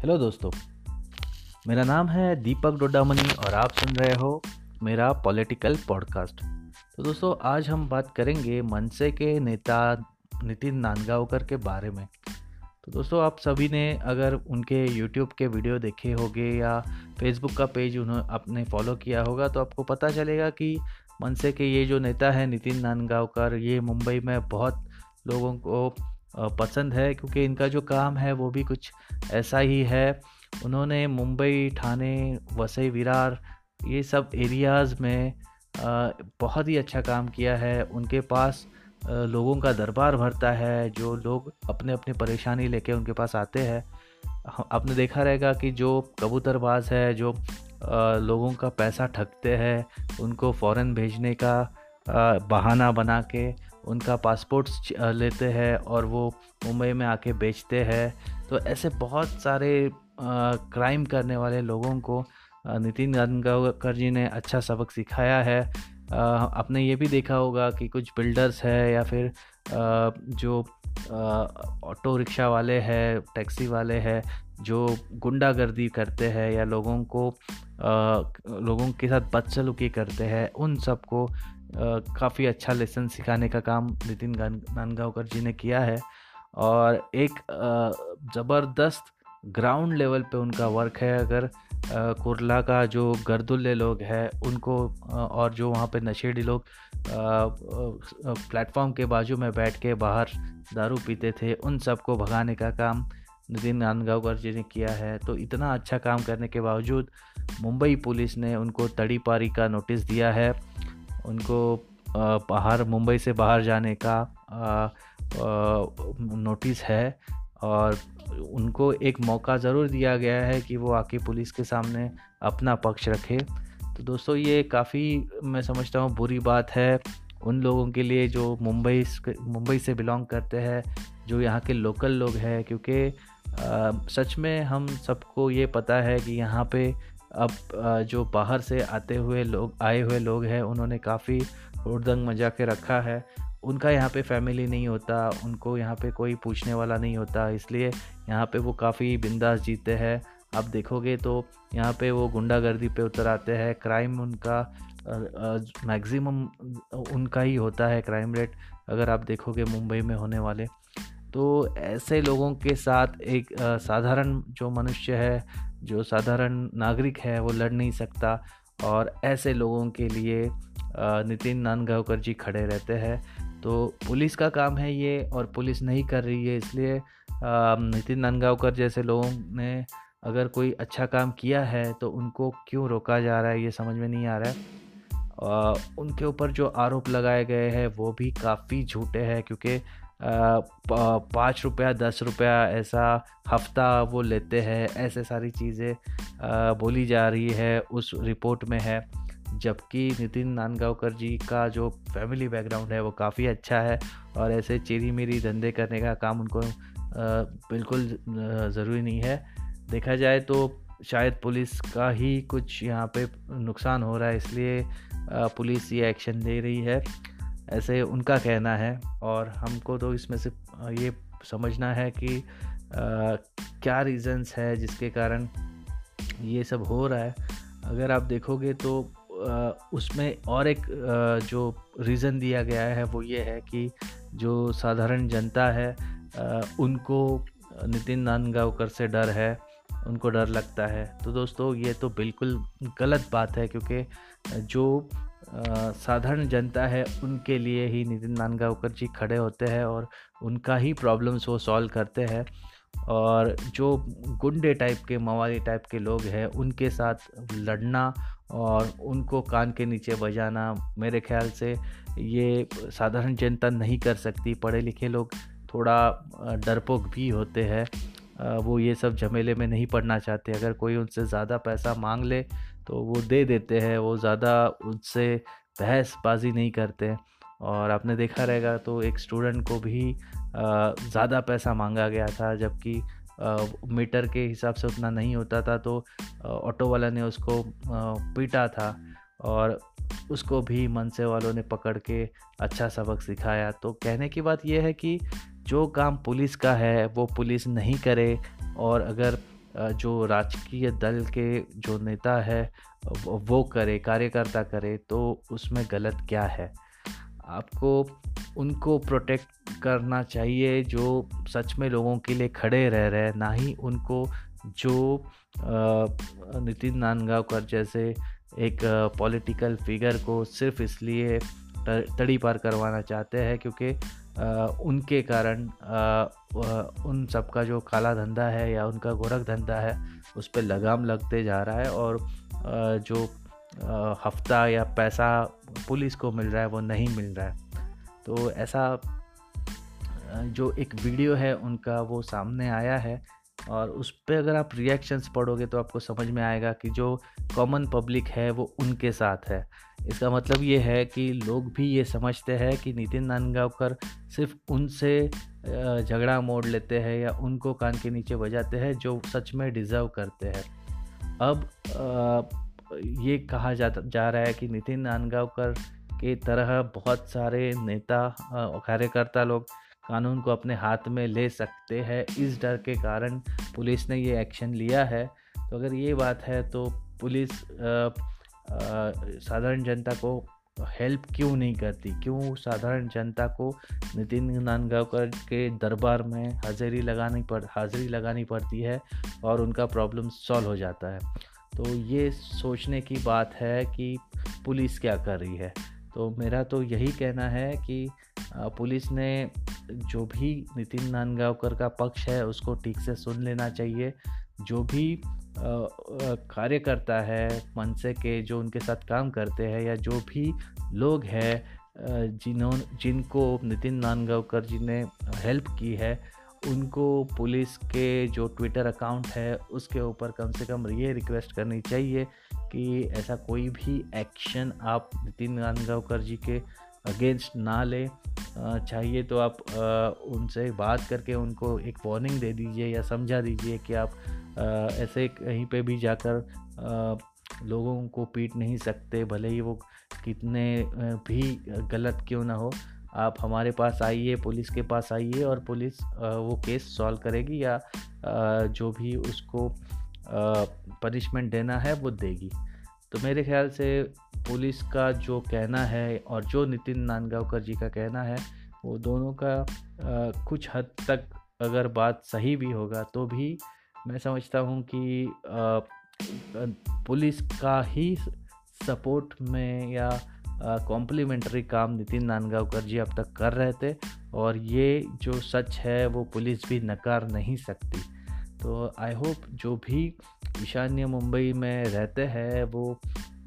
Hello दोस्तों, मेरा नाम है दीपक डोडामनी और आप सुन रहे हो मेरा पॉलिटिकल पॉडकास्ट। तो दोस्तों, आज हम बात करेंगे मनसे के नेता नितिन नांदगांवकर के बारे में। तो दोस्तों, आप सभी ने अगर उनके यूट्यूब के वीडियो देखे होंगे या फेसबुक का पेज उन्होंने आपने फॉलो किया होगा तो आपको पता चलेगा कि मनसे के ये जो नेता है नितिन नांदगांवकर, ये मुंबई में बहुत लोगों को पसंद है, क्योंकि इनका जो काम है वो भी कुछ ऐसा ही है। उन्होंने मुंबई, ठाणे, वसई, विरार, ये सब एरियाज़ में बहुत ही अच्छा काम किया है। उनके पास लोगों का दरबार भरता है, जो लोग अपने अपने परेशानी लेके उनके पास आते हैं। आपने देखा रहेगा कि जो कबूतरबाज है, जो लोगों का पैसा ठगते हैं, उनको फ़ौरन भेजने का बहाना बना के उनका पासपोर्ट्स लेते हैं और वो मुंबई में आके बेचते हैं। तो ऐसे बहुत सारे क्राइम करने वाले लोगों को नितिन गडकरी जी ने अच्छा सबक सिखाया है। आपने ये भी देखा होगा कि कुछ बिल्डर्स है या फिर जो ऑटो रिक्शा वाले हैं, टैक्सी वाले हैं, जो गुंडागर्दी करते हैं या लोगों को लोगों के साथ बदसलूकी करते हैं, उन सबको काफ़ी अच्छा लेसन सिखाने का काम नितिन नानगांवकर जी ने किया है और एक ज़बरदस्त ग्राउंड लेवल पे उनका वर्क है। अगर कुरला का जो गर्दुल्ले लोग हैं, उनको और जो वहाँ पे नशेड़ी लोग प्लेटफॉर्म के बाजू में बैठ के बाहर दारू पीते थे, उन सबको भगाने का काम नितिन नानगांवकर जी ने किया है। तो इतना अच्छा काम करने के बावजूद मुंबई पुलिस ने उनको तड़ी पारी का नोटिस दिया है। उनको बाहर, मुंबई से बाहर जाने का नोटिस है और उनको एक मौका ज़रूर दिया गया है कि वो आके पुलिस के सामने अपना पक्ष रखे। तो दोस्तों, ये काफ़ी मैं समझता हूँ बुरी बात है। उन लोगों के लिए जो मुंबई मुंबई से बिलोंग करते हैं, जो यहाँ के लोकल लोग हैं, क्योंकि सच में हम सबको ये पता है कि यहाँ पे अब जो बाहर से आते हुए लोग, आए हुए लोग हैं, उन्होंने काफ़ी उड़दंग मज़ा के रखा है। उनका यहाँ पे फैमिली नहीं होता, उनको यहाँ पे कोई पूछने वाला नहीं होता, इसलिए यहाँ पे वो काफ़ी बिंदास जीते हैं। आप देखोगे तो यहाँ पे वो गुंडागर्दी पे उतर आते हैं क्राइम उनका मैक्सिमम उनका ही होता है क्राइम रेट अगर आप देखोगे मुंबई में होने वाले। तो ऐसे लोगों के साथ एक साधारण जो मनुष्य है जो साधारण नागरिक है, वो लड़ नहीं सकता। और ऐसे लोगों के लिए नितिन नानगांवकर जी खड़े रहते हैं। तो पुलिस का काम है ये और पुलिस नहीं कर रही है, इसलिए नितिन नानगांवकर जैसे लोगों ने अगर कोई अच्छा काम किया है तो उनको क्यों रोका जा रहा है, ये समझ में नहीं आ रहा है। उनके ऊपर जो आरोप लगाए गए हैं, वो भी काफ़ी झूठे हैं, क्योंकि पाँच रुपया, दस रुपया ऐसा हफ़्ता वो लेते हैं। ऐसे सारी चीज़ें बोली जा रही है, उस रिपोर्ट में है। जबकि नितिन नानगांवकर जी का जो फैमिली बैकग्राउंड है, वो काफ़ी अच्छा है और ऐसे चेरी मेरी धंधे करने का काम उनको बिल्कुल ज़रूरी नहीं है। देखा जाए तो शायद पुलिस का ही कुछ यहाँ पे नुकसान हो रहा है, इसलिए पुलिस ये एक्शन ले रही है। ऐसे उनका कहना है और हमको तो इसमें से ये समझना है कि आ, क्या रीज़न्स है जिसके कारण ये सब हो रहा है। अगर आप देखोगे तो आ, उसमें और एक आ, जो रीज़न दिया गया है वो ये है कि जो साधारण जनता है आ, उनको नितिन नानगांवकर से डर है उनको डर लगता है। तो दोस्तों ये तो बिल्कुल गलत बात है क्योंकि जो साधारण जनता है, उनके लिए ही नितिन नानगांवकर जी खड़े होते हैं और उनका ही प्रॉब्लम्स वो सॉल्व करते हैं। और जो गुंडे टाइप के मवाली टाइप के लोग हैं, उनके साथ लड़ना और उनको कान के नीचे बजाना, मेरे ख्याल से ये साधारण जनता नहीं कर सकती। पढ़े लिखे लोग थोड़ा डरपोक भी होते हैं। वो ये सब झमेले में नहीं पढ़ना चाहते। अगर कोई उनसे ज़्यादा पैसा मांग ले तो वो दे देते हैं, वो ज़्यादा उनसे बहसबाजी नहीं करते। और आपने देखा रहेगा तो एक स्टूडेंट को भी ज़्यादा पैसा मांगा गया था, जबकि मीटर के हिसाब से उतना नहीं होता था तो ऑटो वाला ने उसको पीटा था। और उसको भी मनसे वालों ने पकड़ के अच्छा सबक सिखाया। तो कहने की बात यह है कि जो काम पुलिस का है, वो पुलिस नहीं करे। और अगर जो राजकीय दल के जो नेता है, वो करे, कार्यकर्ता करे तो उसमें गलत क्या है? आपको, उनको प्रोटेक्ट करना चाहिए जो सच में लोगों के लिए खड़े रह रहे हैं, ना ही उनको जो नितिन नानगांवकर जैसे एक पॉलिटिकल फिगर को सिर्फ़ इसलिए तड़ी पार करवाना चाहते हैं क्योंकि उनके कारण उन सब का जो काला धंधा है या उनका गोरख धंधा है, उस पर लगाम लगते जा रहा है और जो हफ़्ता या पैसा पुलिस को मिल रहा है, वो नहीं मिल रहा है। तो ऐसा जो एक वीडियो है उनका वो सामने आया है और उस पर अगर आप रिएक्शंस पढ़ोगे तो आपको समझ में आएगा कि जो कॉमन पब्लिक है वो उनके साथ है। इसका मतलब ये है कि लोग भी ये समझते हैं कि नितिन नानगांवकर सिर्फ़ उनसे झगड़ा मोड़ लेते हैं या उनको कान के नीचे बजाते हैं जो सच में डिज़र्व करते हैं। अब ये कहा जा जा रहा है कि नितिन नानगांवकर के तरह बहुत सारे नेता कार्यकर्ता लोग कानून को अपने हाथ में ले सकते हैं। इस डर के कारण पुलिस ने ये एक्शन लिया है। तो अगर ये बात है तो पुलिस साधारण जनता को हेल्प क्यों नहीं करती? क्यों साधारण जनता को नितिन नानगांवकर के दरबार में हाजिरी लगानी पड़, हाजिरी लगानी पड़ती है और उनका प्रॉब्लम सॉल्व हो जाता है? तो ये सोचने की बात है कि पुलिस क्या कर रही है। तो मेरा तो यही कहना है कि पुलिस ने जो भी नितिन नानगांवकर का पक्ष है, उसको ठीक से सुन लेना चाहिए। जो भी कार्यकर्ता है, मनसे के जो उनके साथ काम करते हैं या जो भी लोग हैं जिन्हों, जिनको नितिन नानगांवकर जी ने हेल्प की है, उनको पुलिस के जो ट्विटर अकाउंट है, उसके ऊपर कम से कम ये रिक्वेस्ट करनी चाहिए कि ऐसा कोई भी एक्शन आप नितिन नानगांवकर जी के अगेंस्ट ना ले। चाहिए तो आप उनसे बात करके उनको एक वार्निंग दे दीजिए या समझा दीजिए कि आप ऐसे कहीं पे भी जाकर लोगों को पीट नहीं सकते, भले ही वो कितने भी गलत क्यों ना हो। आप हमारे पास आइए, पुलिस के पास आइए और पुलिस वो केस सॉल्व करेगी या जो भी उसको पनिशमेंट देना है वो देगी। तो मेरे ख्याल से पुलिस का जो कहना है और जो नितिन नानगांवकर जी का कहना है वो दोनों का आ, कुछ हद तक अगर बात सही भी होगा तो भी मैं समझता हूँ कि आ, पुलिस का ही सपोर्ट में या कॉम्प्लीमेंट्री काम नितिन नानगांवकर जी अब तक कर रहे थे और ये जो सच है वो पुलिस भी नकार नहीं सकती। तो आई होप जो भी ईशान्य मुंबई में रहते हैं, वो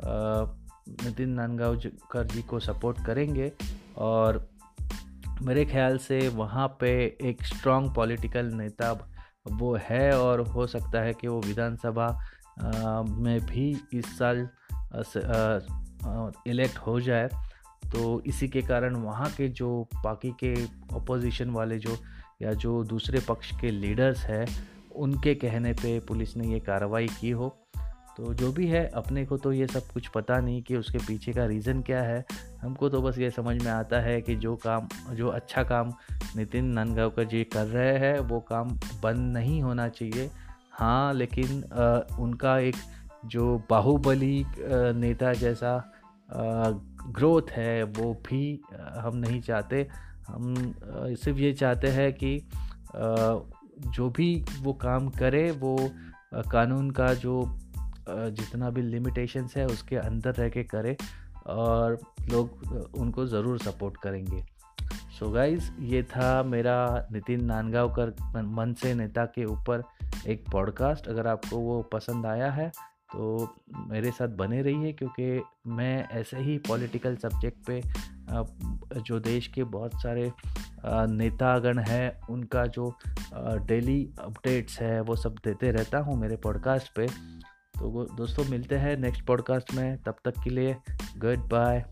नितिन नानगांवकर जी को सपोर्ट करेंगे। और मेरे ख्याल से वहाँ पे एक स्ट्रॉन्ग पॉलिटिकल नेता वो है और हो सकता है कि वो विधानसभा में भी इस साल इलेक्ट हो जाए। तो इसी के कारण वहाँ के जो बाकी के अपोजिशन वाले जो या जो दूसरे पक्ष के लीडर्स हैं उनके कहने पे पुलिस ने ये कार्रवाई की हो। तो जो भी है अपने को तो ये सब कुछ पता नहीं कि उसके पीछे का रीज़न क्या है। हमको तो बस ये समझ में आता है कि जो काम जो अच्छा काम नितिन नंदगांवकर जी कर रहे हैं वो काम बंद नहीं होना चाहिए। हाँ लेकिन आ, उनका एक जो बाहुबली नेता जैसा ग्रोथ है वो भी हम नहीं चाहते। हम सिर्फ़ ये चाहते हैं कि जो भी वो काम करे, वो कानून का जो जितना भी लिमिटेशंस है, उसके अंदर रह के करे और लोग उनको ज़रूर सपोर्ट करेंगे। सो so गाइज़ ये था मेरा नितिन नानगांवकर मन से नेता के ऊपर एक पॉडकास्ट अगर आपको वो पसंद आया है तो मेरे साथ बने रहिए, क्योंकि मैं ऐसे ही पॉलिटिकल सब्जेक्ट पे जो देश के बहुत सारे नेतागण हैं, उनका जो डेली अपडेट्स है, वो सब देते रहता हूँ मेरे पॉडकास्ट पे। तो दोस्तों मिलते हैं नेक्स्ट पॉडकास्ट में, तब तक के लिए, गुड बाय।